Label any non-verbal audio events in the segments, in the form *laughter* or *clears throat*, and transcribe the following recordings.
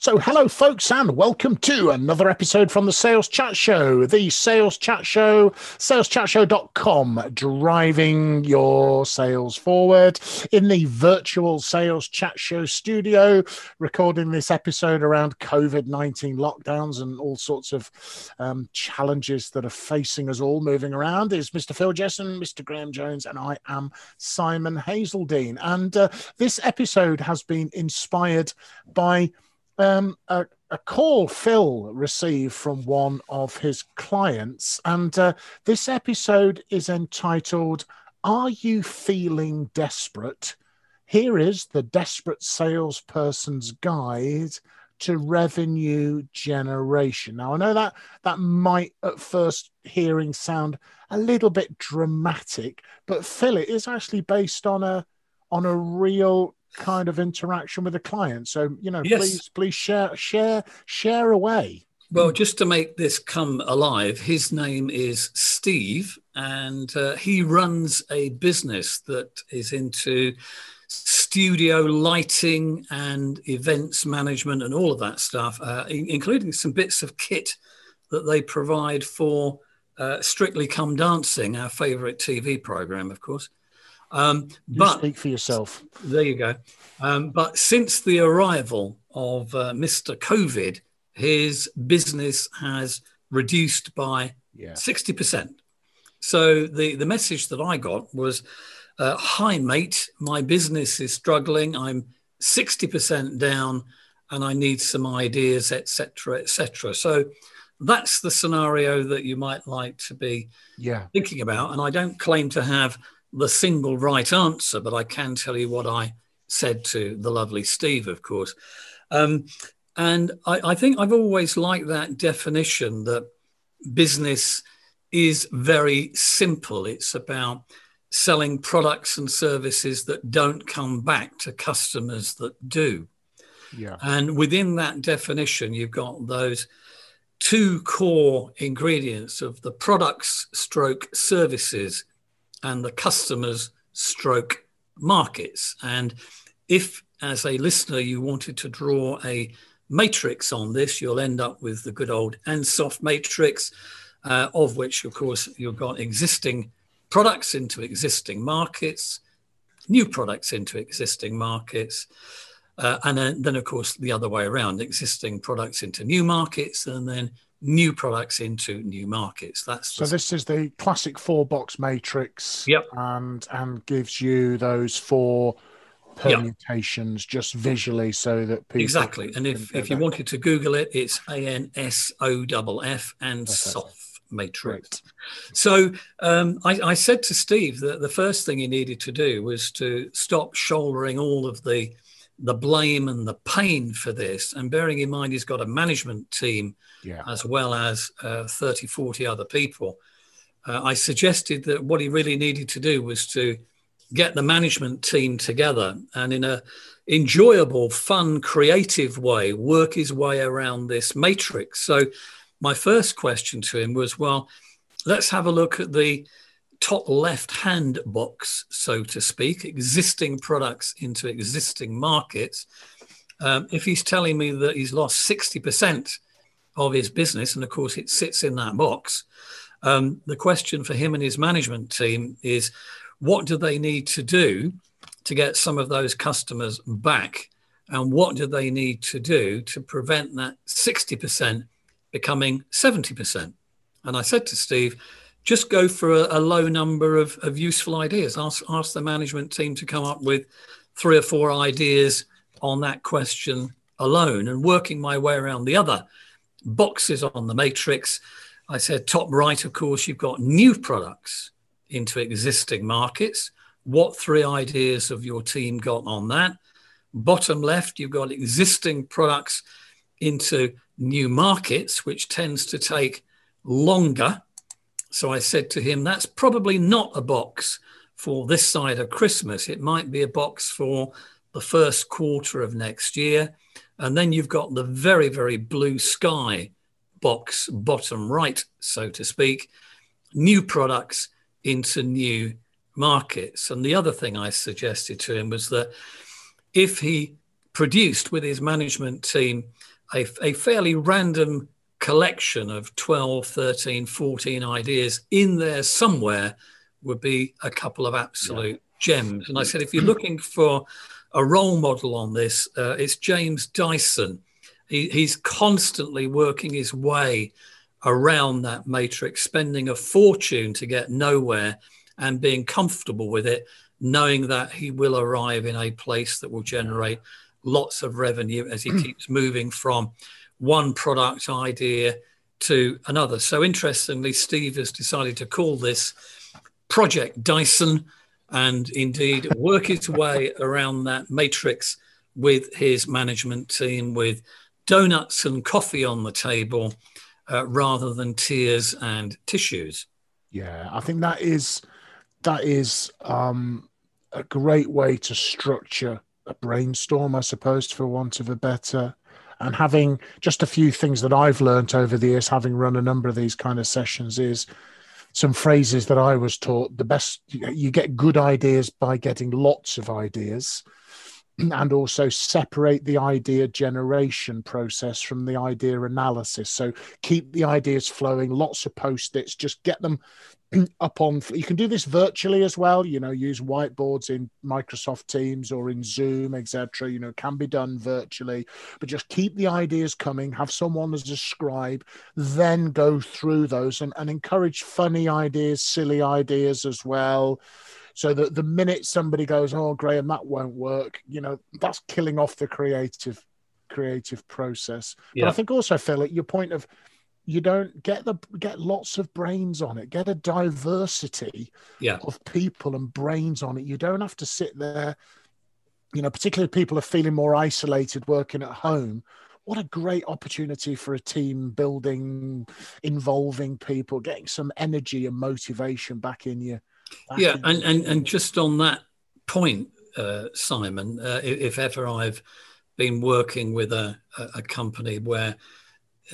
So, hello, folks, and welcome to another episode from the Sales Chat Show, the Sales Chat Show, saleschatshow.com, driving your sales forward in the virtual Sales Chat Show studio, recording this episode around COVID 19 lockdowns and all sorts of um, challenges that are facing us all moving around. Is Mr. Phil Jesson, Mr. Graham Jones, and I am Simon Hazeldine. And uh, this episode has been inspired by um, a, a, call Phil received from one of his clients, and uh, this episode is entitled "Are You Feeling Desperate?" Here is the desperate salesperson's guide to revenue generation. Now, I know that that might at first hearing sound a little bit dramatic, but Phil, it is actually based on a on a real kind of interaction with the client. So, you know, yes. please, please share, share, share away. Well, just to make this come alive, his name is Steve, and uh, he runs a business that is into studio lighting and events management and all of that stuff, uh, including some bits of kit that they provide for uh, Strictly Come Dancing, our favorite TV program, of course. Um, you but speak for yourself. There you go. Um, but since the arrival of uh, Mr. COVID, his business has reduced by yeah. 60%. So the, the message that I got was, uh, hi, mate, my business is struggling. I'm 60% down and I need some ideas, etc., etc. So that's the scenario that you might like to be yeah. thinking about. And I don't claim to have the single right answer, but I can tell you what I said to the lovely Steve, of course. Um, and I, I think I've always liked that definition that business is very simple. It's about selling products and services that don't come back to customers that do. Yeah. And within that definition, you've got those two core ingredients of the products stroke services and the customers stroke markets. And if, as a listener, you wanted to draw a matrix on this, you'll end up with the good old Ansoff matrix, uh, of which, of course, you've got existing products into existing markets, new products into existing markets. Uh, and then, then, of course, the other way around existing products into new markets, and then new products into new markets. That's so. This is the classic four box matrix. Yep. And and gives you those four permutations yep. just visually so that people exactly. And if if you that. wanted to Google it, it's A N S O F F Ansoff matrix. So um, I, I said to Steve that the first thing he needed to do was to stop shouldering all of the the blame and the pain for this. And bearing in mind, he's got a management team yeah. as well as uh, 30, 40 other people. Uh, I suggested that what he really needed to do was to get the management team together and in a enjoyable, fun, creative way work his way around this matrix. So my first question to him was, well, let's have a look at the top left hand box, so to speak, existing products into existing markets, um, if he's telling me that he's lost 60% of his business, and of course it sits in that box, um, the question for him and his management team is what do they need to do to get some of those customers back? And what do they need to do to prevent that 60% becoming 70%? And I said to Steve, just go for a, a low number of, of useful ideas. Ask, ask the management team to come up with three or four ideas on that question alone and working my way around the other boxes on the matrix. I said, top right, of course, you've got new products into existing markets. What three ideas have your team got on that? Bottom left, you've got existing products into new markets, which tends to take longer So I said to him, that's probably not a box for this side of Christmas. It might be a box for the first quarter of next year. And then you've got the very, very blue sky box, bottom right, so to speak, new products into new markets. And the other thing I suggested to him was that if he produced with his management team a, a fairly random collection of 12, 13, 14 ideas in there somewhere would be a couple of absolute yeah. gems. And I said, if you're looking for a role model on this, uh, it's James Dyson. He, he's constantly working his way around that matrix, spending a fortune to get nowhere and being comfortable with it, knowing that he will arrive in a place that will generate lots of revenue as he keeps moving from one product idea to another. So, interestingly, Steve has decided to call this Project Dyson and indeed work his way around that matrix with his management team with donuts and coffee on the table uh, rather than tears and tissues. Yeah, I think that is that is um, a great way to structure a brainstorm, I suppose, for want of a better. And having just a few things that I've learned over the years, having run a number of these kind of sessions, is some phrases that I was taught. The best you get good ideas by getting lots of ideas, *clears throat* and also separate the idea generation process from the idea analysis. So keep the ideas flowing, lots of post its, just get them *clears throat* up on you can do this virtually as well you know use whiteboards in microsoft teams or in zoom etc you know can be done virtually but just keep the ideas coming have someone as a scribe then go through those and, and encourage funny ideas silly ideas as well so that the minute somebody goes oh graham that won't work you know that's killing off the creative creative process. Yeah. but i think also phil at your point of you don't get the get lots of brains on it. Get a diversity yeah. of people and brains on it. You don't have to sit there you know particularly people are feeling more isolated working at home. What a great opportunity for a team building involving people getting some energy and motivation back in you yeah and, and and just on that point uh, simon uh, if ever i've been working with a, a company where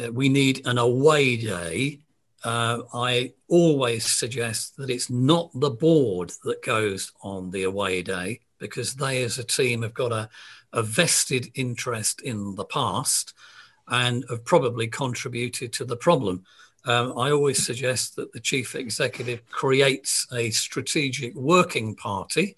uh, we need an away day, uh, I always suggest that it's not the board that goes on the away day because they, as a team, have got a, a vested interest in the past and have probably contributed to the problem. Um, I always suggest that the chief executive creates a strategic working party,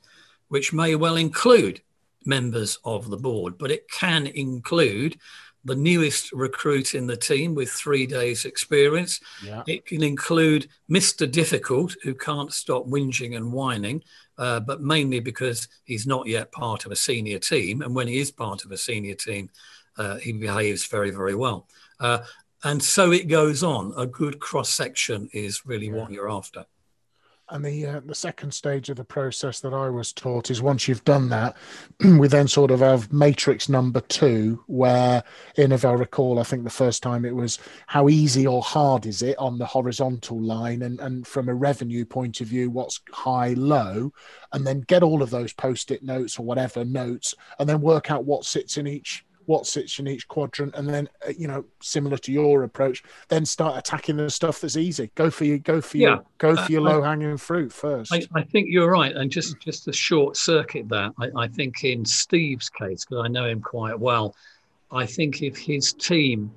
which may well include members of the board, but it can include the newest recruit in the team with three days' experience. Yeah. It can include Mr. Difficult, who can't stop whinging and whining, uh, but mainly because he's not yet part of a senior team. And when he is part of a senior team, uh, he behaves very, very well. Uh, and so it goes on. A good cross section is really yeah. what you're after. And the uh, the second stage of the process that I was taught is once you've done that, *clears throat* we then sort of have matrix number two, where in if I recall, I think the first time it was how easy or hard is it on the horizontal line, and and from a revenue point of view, what's high low, and then get all of those post-it notes or whatever notes, and then work out what sits in each what sits in each quadrant, and then uh, you know, similar to your approach, then start attacking the stuff that's easy. Go for your go for yeah. your, go for your uh, low hanging fruit first. I, I, think you're right, and just just to short circuit that, I, I think in Steve's case, because I know him quite well, I think if his team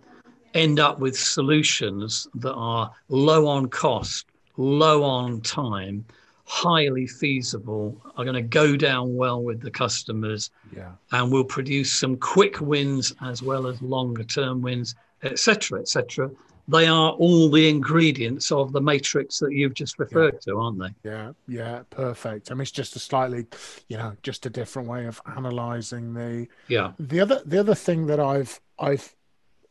end up with solutions that are low on cost, low on time, highly feasible, are going to go down well with the customers, yeah. and will produce some quick wins as well as longer term wins, etc., etc. They are all the ingredients of the matrix that you've just referred yeah. to, aren't they? Yeah, yeah, perfect. I mean, it's just a slightly, you know, just a different way of analysing the. Yeah. The other, the other thing that I've, I've,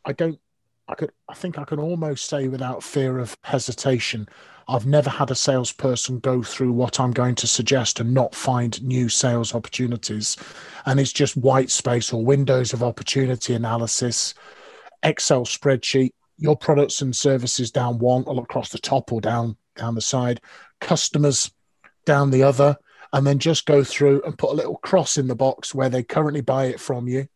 I don't, I could, I think I can almost say without fear of hesitation, I've never had a salesperson go through what I'm going to suggest and not find new sales opportunities. And it's just white space or windows of opportunity analysis, Excel spreadsheet, your products and services down one or across the top or down down the side, customers down the other, and then just go through and put a little cross in the box where they currently buy it from you,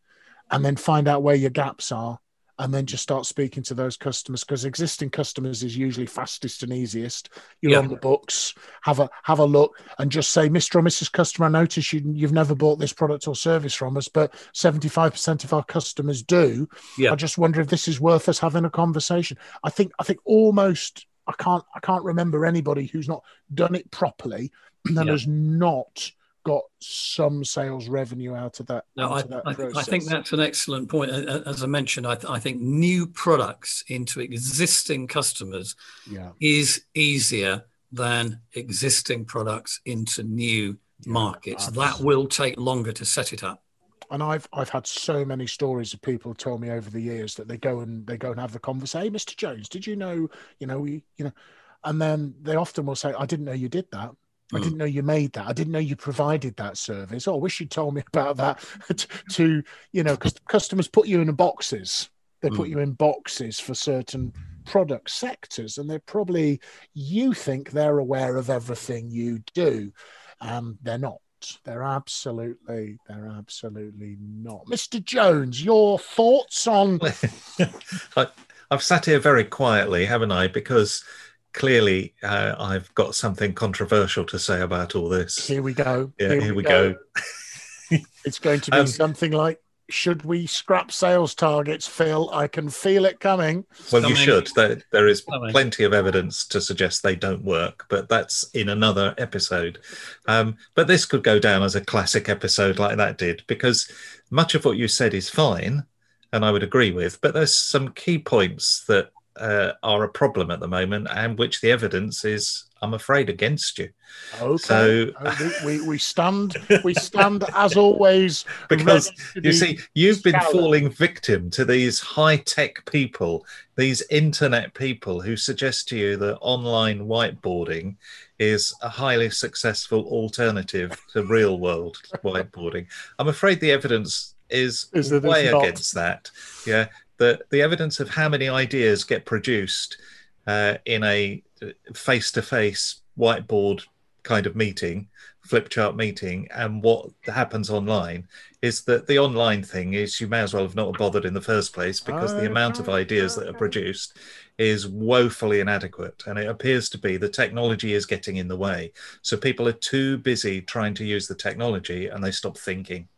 and then find out where your gaps are and then just start speaking to those customers because existing customers is usually fastest and easiest. You're yeah. on the books, have a have a look, and just say, Mr. or Mrs. Customer, I notice you, you've never bought this product or service from us, but 75% of our customers do. Yeah. I just wonder if this is worth us having a conversation. I think I think almost I can't I can't remember anybody who's not done it properly and yeah. has not got some sales revenue out of that. No, I, that I, I, think that's an excellent point. As I mentioned, I, th- I think new products into existing customers yeah. is easier than existing products into new yeah, markets. That will take longer to set it up. And I've I've had so many stories of people tell me over the years that they go and they go and have the conversation. Hey, Mr. Jones, did you know? You know, we, you know, and then they often will say, "I didn't know you did that." I didn't know you made that. I didn't know you provided that service. Oh, I wish you'd told me *laughs* about that. *laughs* to, you know, because customers put you in boxes. They put mm. you in boxes for certain product sectors, and they're probably you think they're aware of everything you do, and they're not. They're absolutely, they're absolutely not. Mr. Jones, your thoughts on? *laughs* I, I've sat here very quietly, haven't I? Because clearly uh, I've got something controversial to say about all this. Here we go. Yeah, here, here we, go. go. *laughs* it's going to be um, something like should we scrap sales targets, Phil? I can feel it coming. Well, coming. you should. There, there is coming. plenty of evidence to suggest they don't work, but that's in another episode. Um, but this could go down as a classic episode like that did, because much of what you said is fine, and I would agree with, but there's some key points that uh, are a problem at the moment, and which the evidence is, I'm afraid, against you. Okay. So uh, we, we, we stand we stand as always *laughs* because you see you've been falling victim to these high tech people, these internet people who suggest to you that online whiteboarding is a highly successful alternative to real world *laughs* whiteboarding. I'm afraid the evidence is, is way against that. Yeah, the the evidence of how many ideas get produced uh, in a face to face whiteboard kind of meeting, flip chart meeting, and what happens online is that the online thing is you may as well have not bothered in the first place because the amount of ideas that are produced is woefully inadequate and it appears to be the technology is getting in the way. So people are too busy trying to use the technology and they stop thinking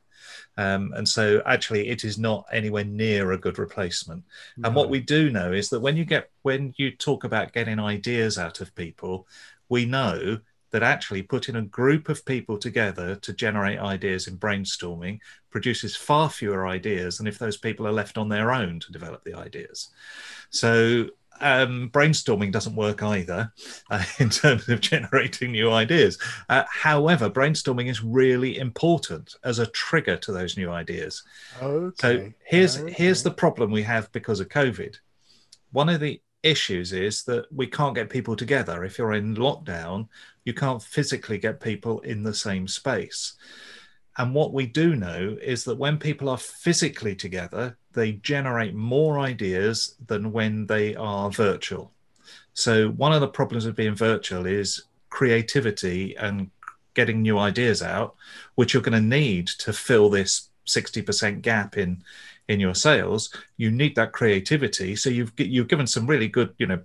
um, and so actually it is not anywhere near a good replacement. No. And what we do know is that when you get when you talk about getting ideas out of people, we know that actually putting a group of people together to generate ideas in brainstorming produces far fewer ideas than if those people are left on their own to develop the ideas. So um, brainstorming doesn't work either *laughs* uh, in terms of generating new ideas. Uh, however, brainstorming is really important as a trigger to those new ideas. Okay. So here's okay. here's the problem we have because of COVID. One of the issues is that we can't get people together. If you're in lockdown, you can't physically get people in the same space. And what we do know is that when people are physically together, they generate more ideas than when they are virtual. So, one of the problems of being virtual is creativity and getting new ideas out, which you're going to need to fill this 60% gap in in your sales. You need that creativity. So you've you've given some really good you know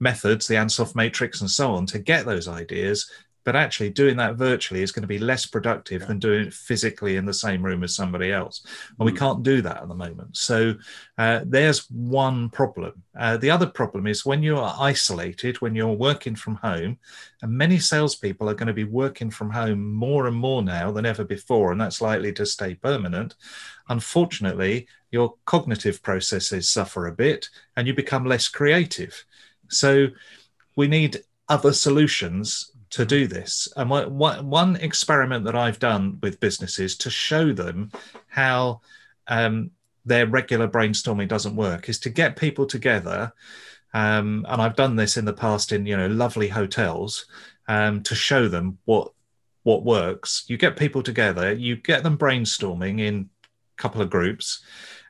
methods the ansoff matrix and so on to get those ideas but actually doing that virtually is going to be less productive yeah. than doing it physically in the same room as somebody else and we mm. can't do that at the moment so uh, there's one problem uh, the other problem is when you are isolated when you're working from home and many salespeople are going to be working from home more and more now than ever before and that's likely to stay permanent unfortunately your cognitive processes suffer a bit and you become less creative so we need other solutions to do this. And one, one experiment that I've done with businesses to show them how um, their regular brainstorming doesn't work is to get people together. Um, and I've done this in the past in you know lovely hotels um, to show them what what works. You get people together, you get them brainstorming in a couple of groups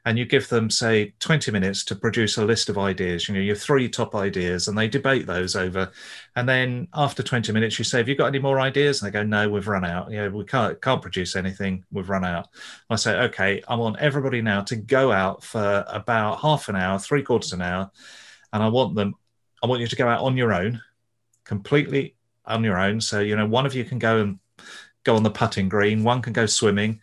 and you give them say 20 minutes to produce a list of ideas you know your three top ideas and they debate those over and then after 20 minutes you say have you got any more ideas? And they go no we've run out. You know we can't can't produce anything. We've run out. I say okay i want everybody now to go out for about half an hour three quarters of an hour and i want them i want you to go out on your own completely on your own. So you know one of you can go and go on the putting green one can go swimming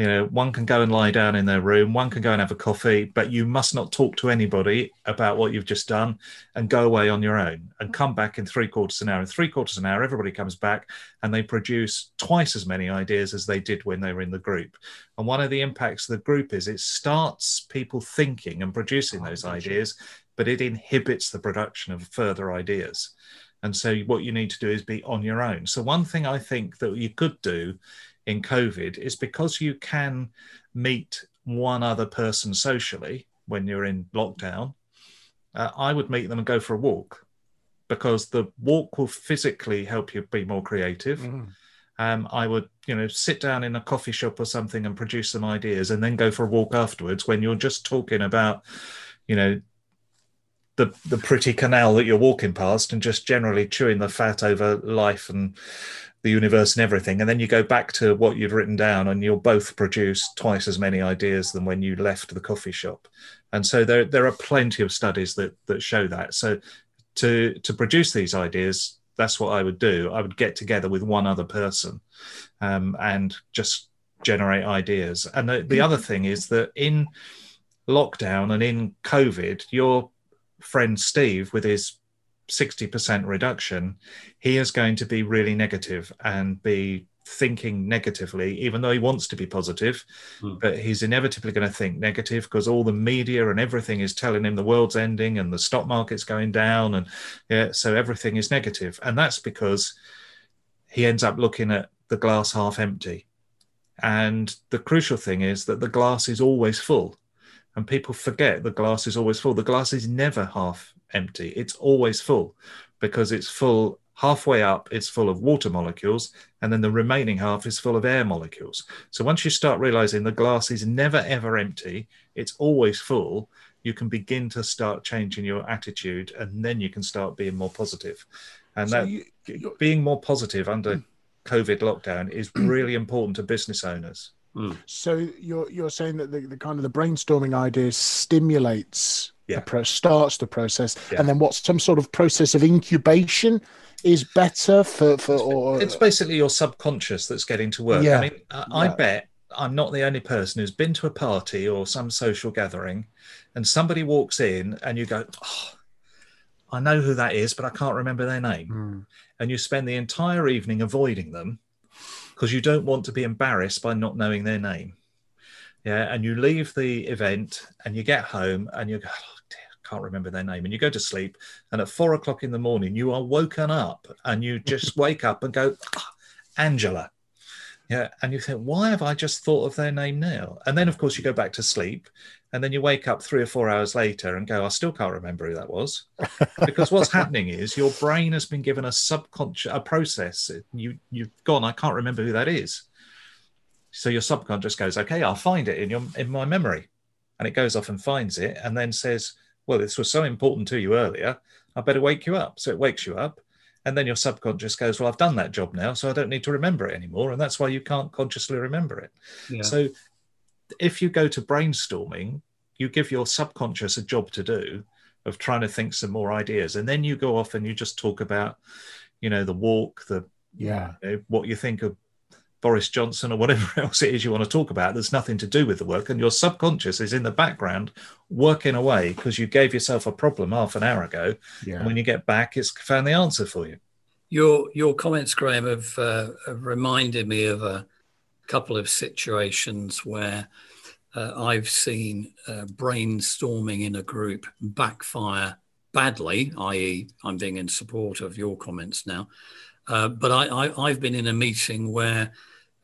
you know one can go and lie down in their room one can go and have a coffee but you must not talk to anybody about what you've just done and go away on your own and mm-hmm. come back in three quarters an hour. In three quarters an hour everybody comes back and they produce twice as many ideas as they did when they were in the group. And one of the impacts of the group is it starts people thinking and producing oh, those ideas but it inhibits the production of further ideas. And so what you need to do is be on your own. So one thing i think that you could do in COVID is because you can meet one other person socially when you're in lockdown. Uh, I would meet them and go for a walk because the walk will physically help you be more creative. Mm. Um, I would, you know, sit down in a coffee shop or something and produce some ideas, and then go for a walk afterwards. When you're just talking about, you know, the the pretty canal that you're walking past, and just generally chewing the fat over life and the universe and everything, and then you go back to what you'd written down, and you'll both produce twice as many ideas than when you left the coffee shop. And so there there are plenty of studies that that show that. So to to produce these ideas, that's what I would do. I would get together with one other person, um, and just generate ideas. And the, the other thing is that in lockdown and in COVID, your friend Steve with his 60% reduction, he is going to be really negative and be thinking negatively, even though he wants to be positive, mm. but he's inevitably going to think negative because all the media and everything is telling him the world's ending and the stock market's going down. And yeah, so everything is negative. And that's because he ends up looking at the glass half empty. And the crucial thing is that the glass is always full. And people forget the glass is always full. The glass is never half empty. It's always full because it's full halfway up, it's full of water molecules, and then the remaining half is full of air molecules. So once you start realizing the glass is never ever empty, it's always full, you can begin to start changing your attitude and then you can start being more positive. And so that you, being more positive under COVID lockdown is really important to business owners. Mm. So you're you're saying that the, the kind of the brainstorming idea stimulates yeah. the pro- starts the process, yeah. and then what some sort of process of incubation is better for for or it's basically your subconscious that's getting to work. Yeah. I mean, I, I bet I'm not the only person who's been to a party or some social gathering, and somebody walks in, and you go, oh, I know who that is, but I can't remember their name. Mm. And you spend the entire evening avoiding them because you don't want to be embarrassed by not knowing their name. Yeah, and you leave the event and you get home and you go, oh, can't remember their name, and you go to sleep. And at four o'clock in the morning, you are woken up and you just *laughs* wake up and go, oh, Angela. Yeah, and you think, why have I just thought of their name now? And then, of course, you go back to sleep and then you wake up three or four hours later and go, I still can't remember who that was. *laughs* because what's happening is your brain has been given a subconscious a process. You you've gone, I can't remember who that is. So your subconscious goes, okay, I'll find it in your in my memory. And it goes off and finds it and then says, Well, this was so important to you earlier, I better wake you up. So it wakes you up. And then your subconscious goes, Well, I've done that job now, so I don't need to remember it anymore. And that's why you can't consciously remember it. Yeah. So if you go to brainstorming, you give your subconscious a job to do of trying to think some more ideas, and then you go off and you just talk about, you know, the walk, the yeah, you know, what you think of Boris Johnson or whatever *laughs* else it is you want to talk about. There's nothing to do with the work, and your subconscious is in the background working away because you gave yourself a problem half an hour ago, yeah. and when you get back, it's found the answer for you. Your your comments, Graham, have, uh, have reminded me of a couple of situations where uh, I've seen uh, brainstorming in a group backfire badly, i.e., I'm being in support of your comments now. Uh, but I, have been in a meeting where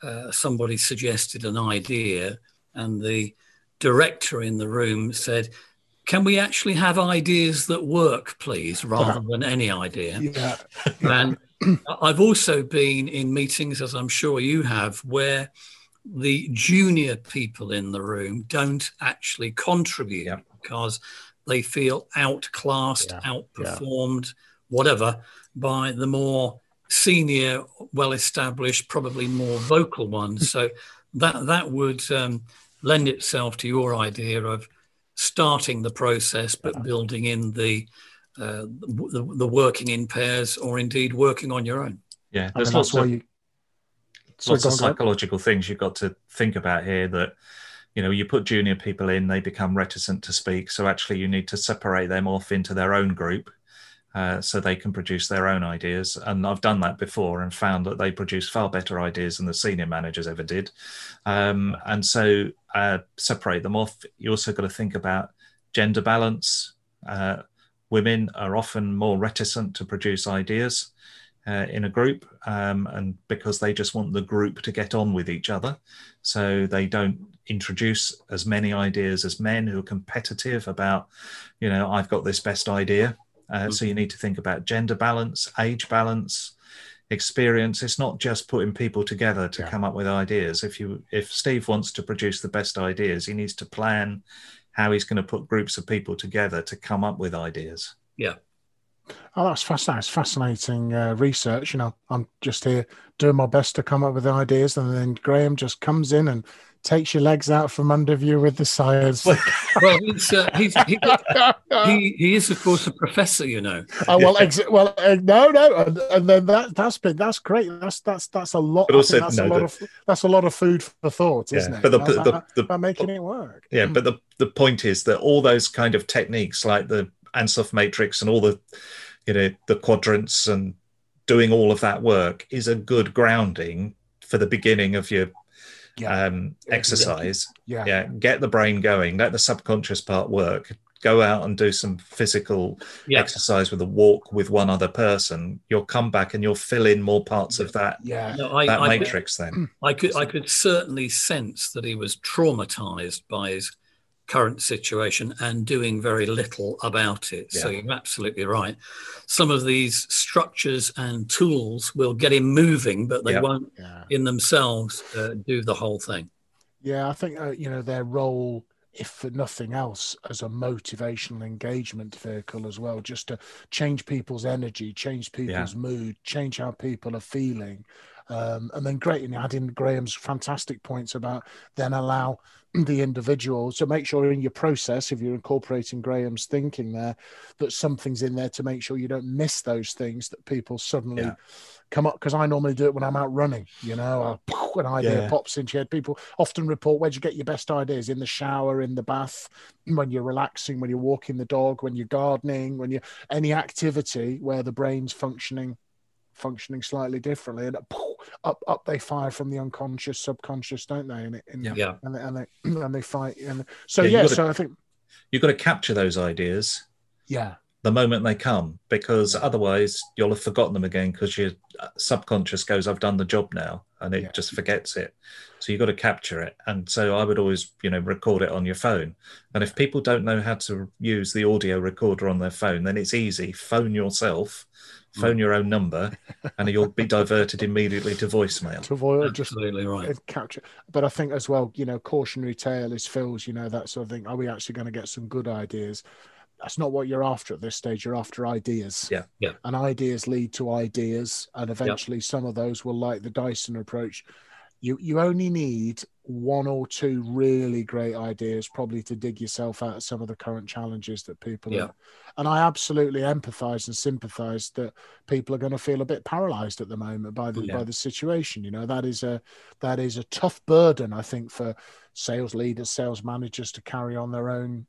uh, somebody suggested an idea, and the director in the room said, can we actually have ideas that work, please, rather than any idea? *laughs* Yeah. and I've also been in meetings, as I'm sure you have, where the junior people in the room don't actually contribute yeah. because they feel outclassed, yeah. outperformed, whatever, by the more senior, well established, probably more vocal ones. so that, that would um, lend itself to your idea of starting the process, but building in the, uh, the, the working in pairs or indeed working on your own. Yeah, there's lots of, you... lots of psychological things you've got to think about here that you know you put junior people in they become reticent to speak so actually you need to separate them off into their own group uh, so they can produce their own ideas. And I've done that before and found that they produce far better ideas than the senior managers ever did. Um, and so uh, separate them off. You also got to think about gender balance. Uh, women are often more reticent to produce ideas. Uh, in a group, um, and because they just want the group to get on with each other, so they don't introduce as many ideas as men who are competitive about, you know, I've got this best idea, uh, so you need to think about gender balance, age balance, experience. It's not just putting people together to yeah. come up with ideas. If you if Steve wants to produce the best ideas, he needs to plan how he's going to put groups of people together to come up with ideas. Yeah. Oh, that's fascinating. It's fascinating uh, research. You know, I'm just here doing my best to come up with ideas, and then Graham just comes in and takes your legs out from under you with the science. well, *laughs* he's, uh, he's, he, he, he, is, of course, a professor, you know. Oh, well, ex- well, uh, no, no, and, and, then that that's been that's great. That's that's that's a lot. But Also, that's no, a lot the, of that's a lot of food for thought, isn't yeah, it? But the, the, the, the, by making it work. Yeah, but the the point is that all those kind of techniques, like the Ansoff matrix and all the, you know, the quadrants and doing all of that work is a good grounding for the beginning of your yeah. um, exercise. Yeah. yeah, get the brain going, let the subconscious part work. Go out and do some physical yeah. exercise with a walk with one other person. You'll come back and you'll fill in more parts of that. Yeah, no, I, that I, matrix. I, then I could I could certainly sense that he was traumatized by his current situation and doing very little about it. Yeah. So you're absolutely right. Some of these structures and tools will get him moving, but they yep. won't yeah. in themselves uh, do the whole thing. Yeah, I think, uh, you know, their role, if for nothing else, as a motivational engagement vehicle as well, just to change people's energy, change people's yeah. mood, change how people are feeling. Um, and then great, in adding Graham's fantastic points about then allow *clears throat* the individual. to make sure in your process, if you're incorporating Graham's thinking there, that something's in there to make sure you don't miss those things that people suddenly yeah. come up. Because I normally do it when I'm out running. You know, I, *laughs* an idea yeah. pops into your head. People often report where'd you get your best ideas in the shower, in the bath, when you're relaxing, when you're walking the dog, when you're gardening, when you're any activity where the brain's functioning functioning slightly differently, and up up they fire from the unconscious, subconscious, don't they? And, and yeah, and they, and they *clears throat* and they fight. And so yeah, yeah so to, I think you've got to capture those ideas. Yeah. The moment they come, because otherwise you'll have forgotten them again because your uh, subconscious goes, "I've done the job now," and it yeah. just forgets it. So you've got to capture it. And so I would always, you know, record it on your phone. And if people don't know how to use the audio recorder on their phone, then it's easy. Phone yourself phone your own number, and you'll be diverted immediately to voicemail. To avoid Absolutely just right. Capture. But I think as well, you know, cautionary tale is Phil's, you know, that sort of thing. Are we actually going to get some good ideas? That's not what you're after at this stage. You're after ideas. Yeah. Yeah. And ideas lead to ideas. And eventually some of those will like the Dyson approach you you only need one or two really great ideas probably to dig yourself out of some of the current challenges that people yeah. are and i absolutely empathize and sympathize that people are going to feel a bit paralyzed at the moment by the yeah. by the situation you know that is a that is a tough burden i think for sales leaders sales managers to carry on their own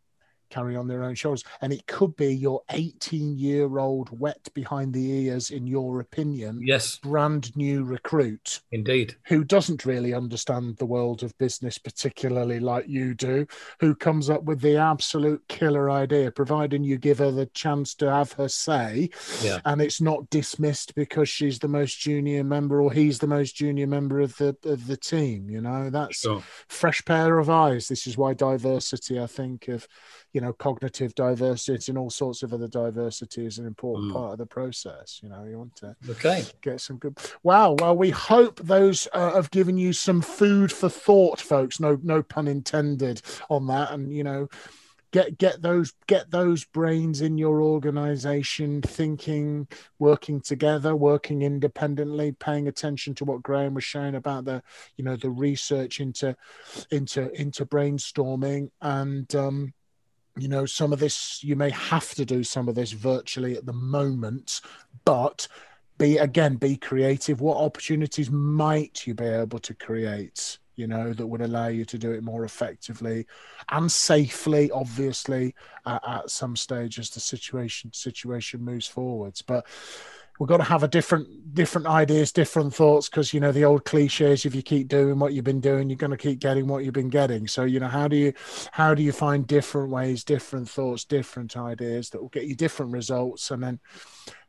carry on their own shoulders. And it could be your 18 year old wet behind the ears, in your opinion, yes, brand new recruit. Indeed. Who doesn't really understand the world of business, particularly like you do, who comes up with the absolute killer idea, providing you give her the chance to have her say. Yeah. And it's not dismissed because she's the most junior member or he's the most junior member of the of the team. You know, that's sure. fresh pair of eyes. This is why diversity, I think, of you know cognitive diversity and all sorts of other diversity is an important mm. part of the process you know you want to okay. get some good wow well we hope those uh, have given you some food for thought folks. No no pun intended on that. And you know get get those get those brains in your organization thinking working together working independently paying attention to what graham was showing about the you know the research into into into brainstorming. And um you know some of this you may have to do some of this virtually at the moment but be again be creative what opportunities might you be able to create you know, that would allow you to do it more effectively and safely, obviously, at, at some stage as the situation situation moves forwards. But we've got to have a different different ideas different thoughts because you know the old cliches if you keep doing what you've been doing you're going to keep getting what you've been getting. So you know how do you how do you find different ways different thoughts different ideas that will get you different results? And then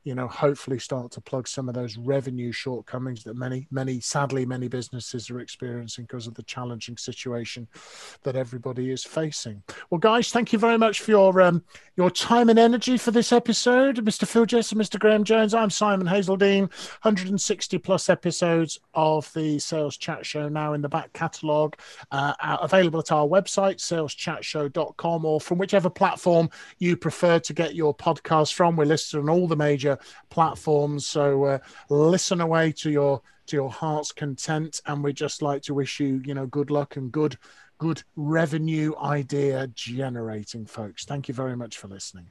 you know, hopefully start to plug some of those revenue shortcomings that many, many, sadly, many businesses are experiencing because of the challenging situation that everybody is facing. Well, guys, thank you very much for your um, your time and energy for this episode, Mr. Phil Jesson Mr. Graham Jones. I'm Simon Hazeldine. 160 plus episodes of the Sales Chat Show now in the back catalogue, uh, available at our website, saleschatshow.com, or from whichever platform you prefer to get your podcast from. We're listed on all the major major platforms. So uh, listen away to your to your heart's content, and we just like to wish you, you know, good luck and good good revenue idea generating, folks. Thank you very much for listening.